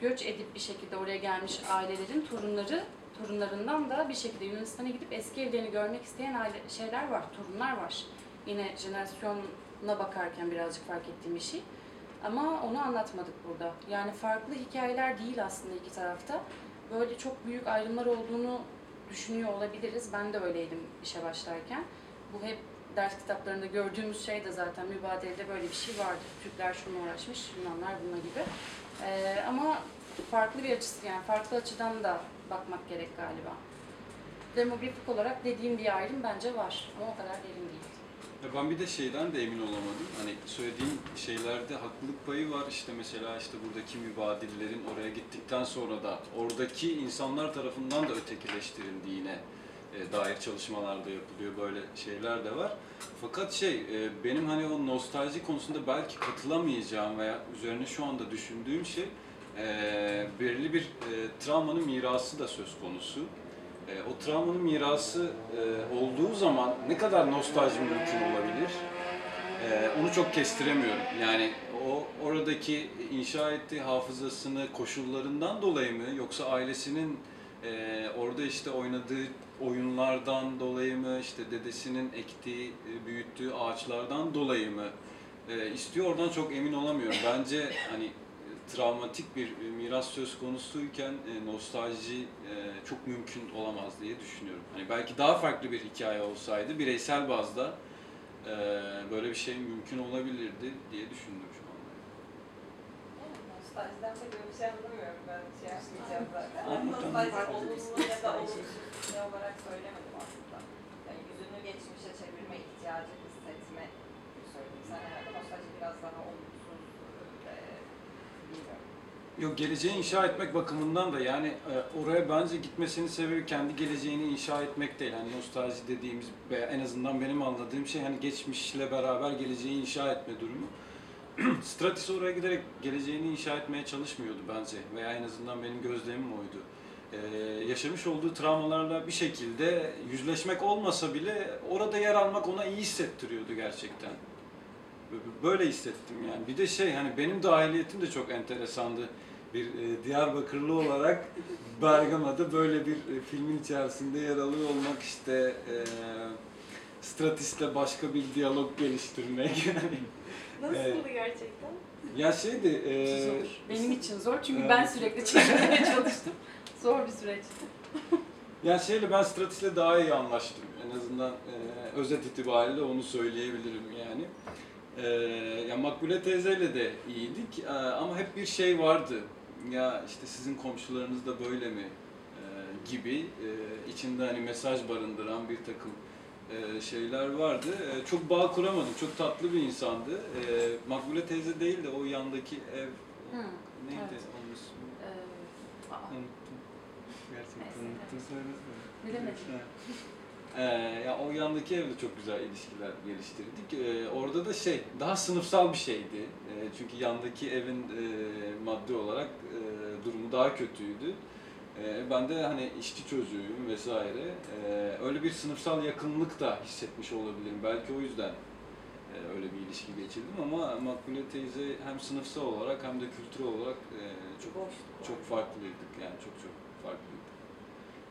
göç edip bir şekilde oraya gelmiş ailelerin torunları torunlarından da bir şekilde Yunanistan'a gidip eski evlerini görmek isteyen aile, şeyler var, torunlar var. Yine jenerasyona bakarken birazcık fark ettiğim bir şey. Ama onu anlatmadık burada. Yani farklı hikayeler değil aslında iki tarafta. Böyle çok büyük ayrımlar olduğunu düşünüyor olabiliriz. Ben de öyleydim işe başlarken. Bu hep ders kitaplarında gördüğümüz şey de zaten mübadelede böyle bir şey vardı. Türkler şununla uğraşmış, Yunanlar buna gibi. Ee, ama farklı bir açısı yani farklı açıdan da bakmak gerek galiba. Demografik olarak dediğim bir ayrım bence var ama o kadar derin değil. Ben bir de şeyden de emin olamadım. Hani söylediğim şeylerde haklılık payı var. İşte mesela işte buradaki mübadillerin oraya gittikten sonra da oradaki insanlar tarafından da ötekileştirildiğine e, dair çalışmalarda yapılıyor. Böyle şeyler de var. Fakat şey e, benim hani o nostalji konusunda belki katılamayacağım veya üzerine şu anda düşündüğüm şey e, belirli bir e, travmanın mirası da söz konusu. E, o travmanın mirası e, olduğu zaman ne kadar nostalji mümkün olabilir? E, onu çok kestiremiyorum. Yani o oradaki inşa ettiği hafızasını koşullarından dolayı mı yoksa ailesinin e, orada işte oynadığı oyunlardan dolayı mı işte dedesinin ektiği, e, büyüttüğü ağaçlardan dolayı mı e, istiyor oradan çok emin olamıyorum. Bence hani travmatik bir e, miras söz konusuyken e, nostalji e, çok mümkün olamaz diye düşünüyorum. Hani belki daha farklı bir hikaye olsaydı bireysel bazda e, böyle bir şey mümkün olabilirdi diye düşündüm şu anda. Nostaljiden pek öyle bir şey anlamıyorum ben şey yapmayacağım zaten. Nostalji olumlu ya da olumsuz ne olarak söylemedim aslında. Yani yüzünü geçmişe çevirme ihtiyacı hissetme söyledim. Sen herhalde nostalji biraz daha bilmiyorum. Yok geleceği inşa etmek bakımından da yani e, oraya bence gitmesinin sebebi kendi geleceğini inşa etmek değil. Yani nostalji dediğimiz veya en azından benim anladığım şey hani geçmişle beraber geleceği inşa etme durumu. Stratis oraya giderek geleceğini inşa etmeye çalışmıyordu bence veya en azından benim gözlemim oydu. Ee, yaşamış olduğu travmalarla bir şekilde yüzleşmek olmasa bile orada yer almak ona iyi hissettiriyordu gerçekten. Böyle hissettim yani. Bir de şey hani benim dahiliyetim de çok enteresandı. Bir e, Diyarbakırlı olarak Bergama'da böyle bir e, filmin içerisinde yer alıyor olmak işte e, Stratis'le başka bir diyalog geliştirmek yani. Nasıldı gerçekten? Ya şeydi e, Zor. Benim için zor çünkü Evet. ben sürekli çevirmeye çalıştım. Zor bir süreçti. Ya şeyle ben Stratis'le daha iyi anlaştım. En azından e, özet itibariyle onu söyleyebilirim yani. E, ya Makbule teyzeyle de iyiydik e, ama hep bir şey vardı. Ya işte sizin komşularınız da böyle mi e, gibi e, içinde hani mesaj barındıran bir takım e, şeyler vardı. E, çok bağ kuramadım. Çok tatlı bir insandı. E, Makbule teyze değil de o yandaki ev Hı, neydi evet. onun ismi? Ee, Unuttum. Gerçekten unuttum söylesene. bilemedim. Ee, ya o yandaki evde çok güzel ilişkiler geliştirdik. Ee, orada da şey daha sınıfsal bir şeydi. Ee, çünkü yandaki evin e, maddi olarak e, durumu daha kötüydü. Ee, ben de hani işçi çocuğuyum vesaire. Ee, öyle bir sınıfsal yakınlık da hissetmiş olabilirim. Belki o yüzden e, öyle bir ilişki geçirdim ama Makbule teyze hem sınıfsal olarak hem de kültürel olarak e, çok çok farklıydık yani çok çok farklıydık.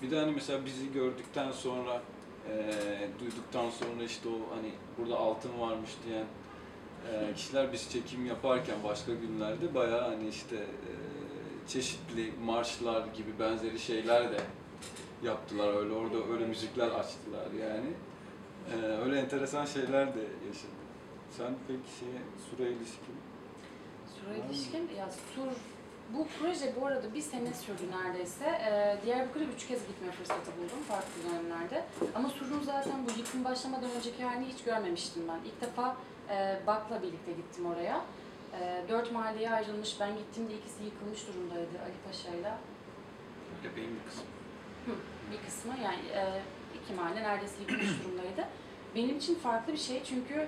Bir de hani mesela bizi gördükten sonra, eee, duyduktan sonra işte o hani burada altın varmış diyen eee, kişiler biz çekim yaparken başka günlerde bayağı hani işte eee, çeşitli marşlar gibi benzeri şeyler de yaptılar öyle orada öyle müzikler açtılar yani. Eee, öyle enteresan şeyler de yaşadık. Sen peki şeye Sur'a ilişkin Sur'a ilişkin ya Sur Bu proje bu arada bir sene sürdü neredeyse. Ee, Diyarbakır'a üç kez gitme fırsatı buldum farklı dönemlerde. Ama Sur'un zaten bu yıkım başlamadan önceki halini hiç görmemiştim ben. İlk defa e, Bak'la birlikte gittim oraya. E, dört mahalleye ayrılmış. Ben gittiğimde ikisi yıkılmış durumdaydı Ali Paşa'yla. Bebeğin bir kısmı. bir kısmı yani e, iki mahalle neredeyse yıkılmış durumdaydı. Benim için farklı bir şey çünkü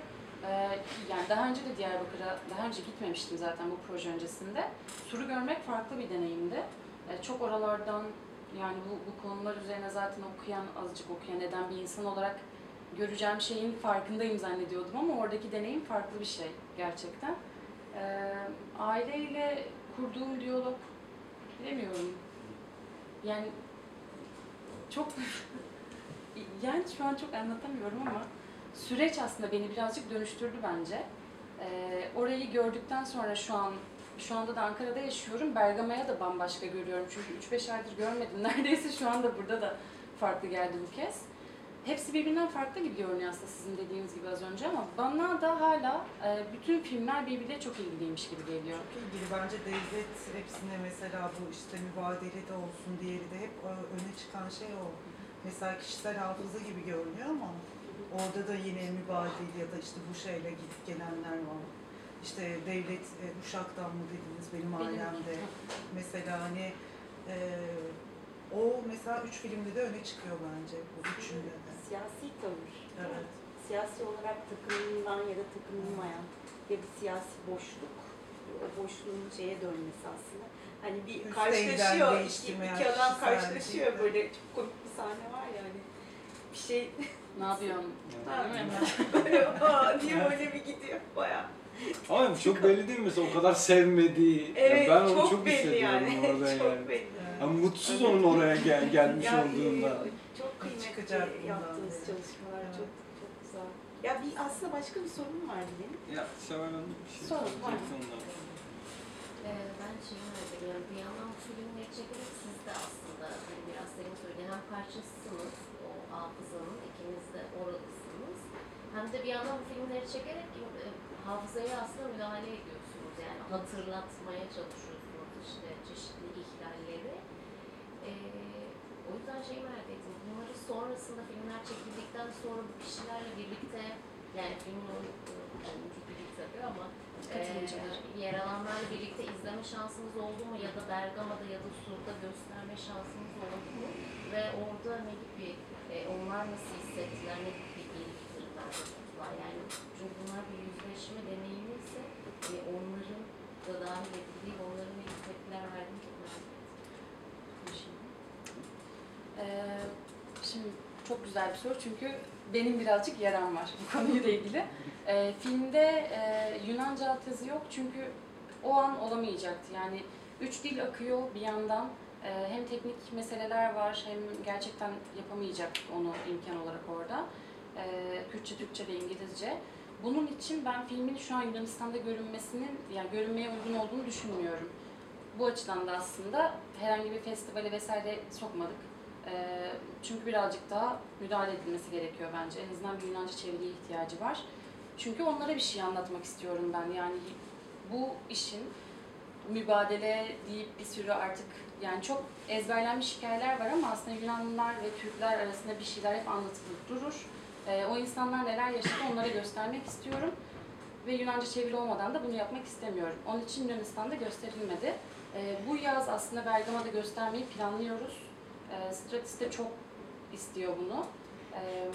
yani daha önce de Diyarbakır'a daha önce gitmemiştim zaten bu proje öncesinde. Sur'u görmek farklı bir deneyimdi. E, çok oralardan yani bu, bu konular üzerine zaten okuyan, azıcık okuyan eden bir insan olarak göreceğim şeyin farkındayım zannediyordum ama oradaki deneyim farklı bir şey gerçekten. E, aileyle kurduğum diyalog bilemiyorum. Yani çok yani şu an çok anlatamıyorum ama süreç aslında beni birazcık dönüştürdü bence. Ee, orayı gördükten sonra şu an şu anda da Ankara'da yaşıyorum. Bergama'ya da bambaşka görüyorum. Çünkü 3-5 aydır görmedim. Neredeyse şu anda burada da farklı geldi bu kez. Hepsi birbirinden farklı gibi görünüyor aslında sizin dediğiniz gibi az önce ama bana da hala e, bütün filmler birbiriyle çok ilgiliymiş gibi geliyor. Çok ilgili. Bence devlet hepsine mesela bu işte mübadele de olsun, diğeri de hep e, öne çıkan şey o. Mesela kişisel hafıza gibi görünüyor ama orada da yine mübadele ya da işte bu şeyle gidip gelenler var. İşte devlet e, Uşak'tan mı dediniz benim ailemde. Mesela hani e, o mesela üç filmde de öne çıkıyor bence bu üçünde de. Siyasi tavır. Evet. Siyasi olarak takınılan ya da takınılmayan ya da siyasi boşluk. O boşluğun şeye dönmesi aslında. Hani bir Üst karşılaşıyor, iki, iki adam karşılaşıyor böyle çok komik bir sahne var ya hani bir şey Ne yapıyorsun? Aa diye böyle bir gidiyor bayağı. Ama çok belli değil mi mesela o kadar sevmediği. Evet ben onu çok, çok, belli yani. orada çok yani. belli. Yani mutsuz onun oraya gel, gelmiş Ya, olduğunda. e, Çok kıymetli yaptığınız çalışmalar Evet. çok çok güzel. Ya bir aslında başka bir sorun var benim. Ya Seval Hanım bir şey Sor, var. Ee, ben şeyi merak ediyorum. Bir yandan bu filmleri çekerek siz de aslında hani biraz senin söylediğin hem parçasısınız o hafızanın. Hem de bir yandan bu filmleri çekerek e, hafızaya aslında müdahale ediyorsunuz. Yani hatırlatmaya çalışıyorsunuz işte çeşitli ihlalleri. Ee, o yüzden şeyi merak ettim. Bunları sonrasında filmler çekildikten sonra bu kişilerle birlikte yani filmin oyuncu değil tabii ama ee, yer alanlarla birlikte izleme şansınız oldu mu ya da Bergama'da ya da Sur'da gösterme şansınız oldu mu ve orada ne gibi e, onlar nasıl hissettiler ne gibi geri bildirimler tuttular yani çünkü bunlar bir yüzleşme deneyimi ise e, onların da dahil edildiği onların ne tepkiler verdiğini çok merak şimdi çok güzel bir soru çünkü benim birazcık yaram var bu konuyla ilgili. Ee, filmde e, Yunanca altyazı yok çünkü o an olamayacaktı. Yani üç dil akıyor bir yandan. Ee, hem teknik meseleler var hem gerçekten yapamayacaktık onu imkan olarak orada. Ee, Kürtçe, Türkçe ve İngilizce. Bunun için ben filmin şu an Yunanistan'da görünmesinin, yani görünmeye uygun olduğunu düşünmüyorum. Bu açıdan da aslında herhangi bir festivale vesaire sokmadık. Ee, çünkü birazcık daha müdahale edilmesi gerekiyor bence. En azından bir Yunanca çeviriye ihtiyacı var. Çünkü onlara bir şey anlatmak istiyorum ben. Yani bu işin mübadele deyip bir sürü artık yani çok ezberlenmiş hikayeler var ama aslında Yunanlılar ve Türkler arasında bir şeyler hep anlatılıp durur. Ee, o insanlar neler yaşadı onlara göstermek istiyorum. Ve Yunanca çeviri olmadan da bunu yapmak istemiyorum. Onun için Yunanistan'da gösterilmedi. Ee, bu yaz aslında Bergama'da göstermeyi planlıyoruz. Ee, Stratis de çok istiyor bunu. Ee,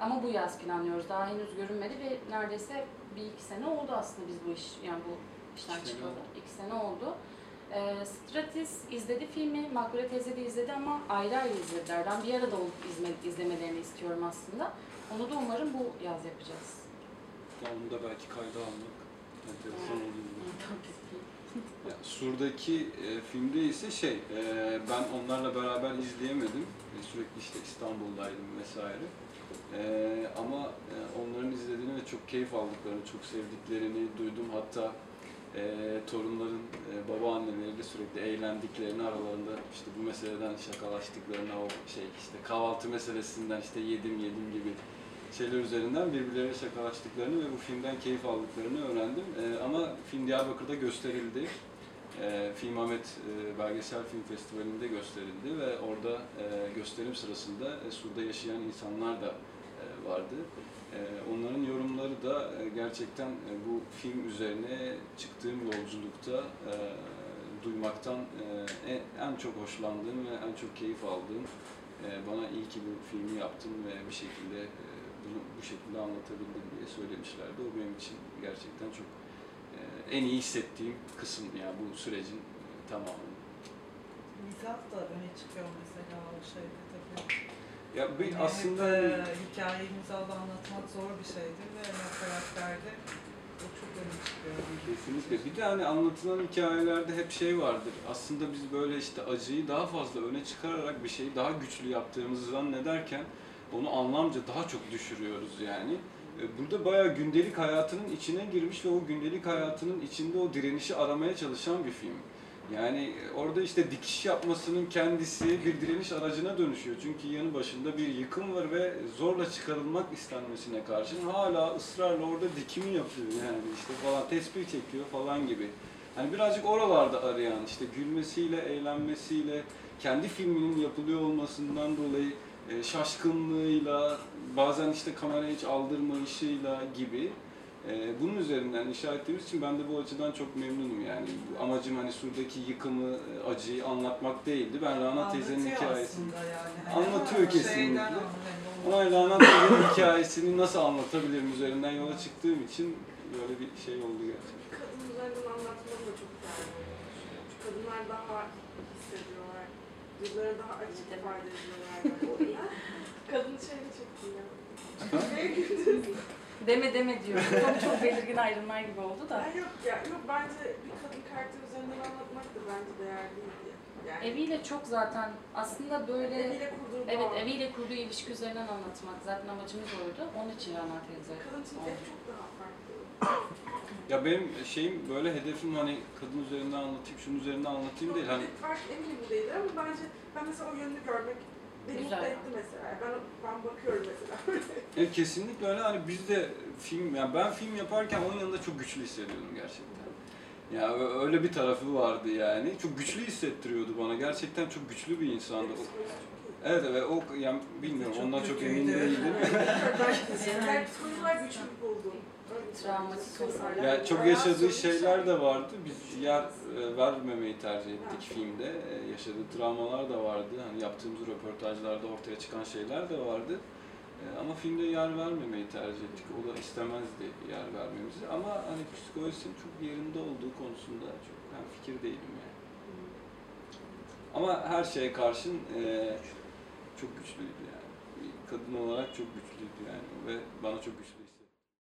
ama bu yaz planlıyoruz. Daha henüz görünmedi ve neredeyse bir iki sene oldu aslında biz bu iş, yani bu işten çıkalı. İki sene oldu. Ee, Stratis izledi filmi, Makbule teyze de izledi ama ayrı ayrı izlediler. Ben bir arada olup izme, izlemelerini istiyorum aslında. Onu da umarım bu yaz yapacağız. Onu da belki kayda almak enteresan olur. Tabii. Ya, Sur'daki e, filmde ise şey, e, ben onlarla beraber izleyemedim. E, sürekli işte İstanbul'daydım vesaire. E, ama e, onların izlediğini ve çok keyif aldıklarını, çok sevdiklerini duydum. Hatta e, torunların e, babaanneleriyle sürekli eğlendiklerini aralarında işte bu meseleden şakalaştıklarını, o şey işte kahvaltı meselesinden işte yedim yedim gibi şeyler üzerinden birbirleriyle şakalaştıklarını ve bu filmden keyif aldıklarını öğrendim. Ee, ama film Diyarbakır'da gösterildi. e, Film Ahmet e, Belgesel Film Festivali'nde gösterildi ve orada e, gösterim sırasında e, Sur'da yaşayan insanlar da e, vardı. E, onların yorumları da e, gerçekten e, bu film üzerine çıktığım yolculukta e, duymaktan e, en, en çok hoşlandığım ve en çok keyif aldığım e, bana iyi ki bu filmi yaptım ve bir şekilde e, bunu bu şekilde anlatabildim diye söylemişlerdi. O benim için gerçekten çok e, en iyi hissettiğim kısım yani bu sürecin e, tamamı. Mizah da öne çıkıyor mesela o şeyde tabii. Ya bir Yani aslında hep, e, hikayeyi mizahla anlatmak zor bir şeydir ve o karakterde. Kesinlikle. Bir de hani anlatılan hikayelerde hep şey vardır. Aslında biz böyle işte acıyı daha fazla öne çıkararak bir şeyi daha güçlü yaptığımızı zannederken onu anlamca daha çok düşürüyoruz yani. E, Burada bayağı gündelik hayatının içine girmiş ve o gündelik hayatının içinde o direnişi aramaya çalışan bir film. Yani orada işte dikiş yapmasının kendisi bir direniş aracına dönüşüyor. Çünkü yanı başında bir yıkım var ve zorla çıkarılmak istenmesine karşın hala ısrarla orada dikimi yapıyor yani işte falan tespih çekiyor falan gibi. Hani birazcık oralarda arayan işte gülmesiyle, eğlenmesiyle, kendi filminin yapılıyor olmasından dolayı e, şaşkınlığıyla, bazen işte kamerayı hiç aldırmayışıyla gibi e, bunun üzerinden inşa ettiğimiz için ben de bu açıdan çok memnunum yani. Amacım hani Sur'daki yıkımı, e, acıyı anlatmak değildi. Ben Rana teyzenin Anlatıyor hikayesini aslında yani. Hani Anlatıyor ama kesinlikle. şeyden ama anlayın, Rana teyzenin hikayesini nasıl anlatabilirim üzerinden yola çıktığım için böyle bir şey oldu gerçekten. Kadın üzerinden anlatmanın da çok değerli kadınlar daha hissediyorlar. Duyguları daha açık ifade ediyorlar. Kadın şeyini çektim ya. Deme deme diyor. Çok çok belirgin ayrımlar gibi oldu da. Ya yok ya, yok bence bir kadın karakter üzerinden anlatmak da bence değerliydi. Yani Eviyle çok zaten aslında böyle eviyle kurduğu evet bağ. eviyle kurduğu ilişki üzerinden anlatmak zaten amacımız oydu. Onun için Rana teyze. Kadın için çok daha farklı. Ya benim şeyim böyle hedefim hani kadın üzerinden anlatayım, şunun üzerinden anlatayım değil. Hani Belki eminim bu değildir ama bence ben mesela o yönünü görmek beni Güzel. mutlu etti mesela. Ben, ben bakıyorum mesela. E, kesinlikle öyle. Hani biz de film, yani ben film yaparken onun yanında çok güçlü hissediyordum gerçekten. Ya ö- öyle bir tarafı vardı yani. Çok güçlü hissettiriyordu bana. Gerçekten çok güçlü bir insandı. O-. Evet evet o yani bilmiyorum Çok ondan çok kötüydü. emin değilim. Ben psikolojiler güçlü buldum. Travmatik Psikolojiler. olarak. Ya çok yaşadığı şeyler de vardı. Biz yer vermemeyi tercih ettik filmde. E, Yaşadığı travmalar da vardı. Hani yaptığımız röportajlarda ortaya çıkan şeyler de vardı. E, Ama filmde yer vermemeyi tercih ettik. O da istemezdi yer vermemizi. Ama hani psikolojisinin çok yerinde olduğu konusunda çok ben fikir değilim yani. Ama her şeye karşın e, çok güçlüydü yani. Kadın olarak çok güçlüydü yani ve bana çok güçlü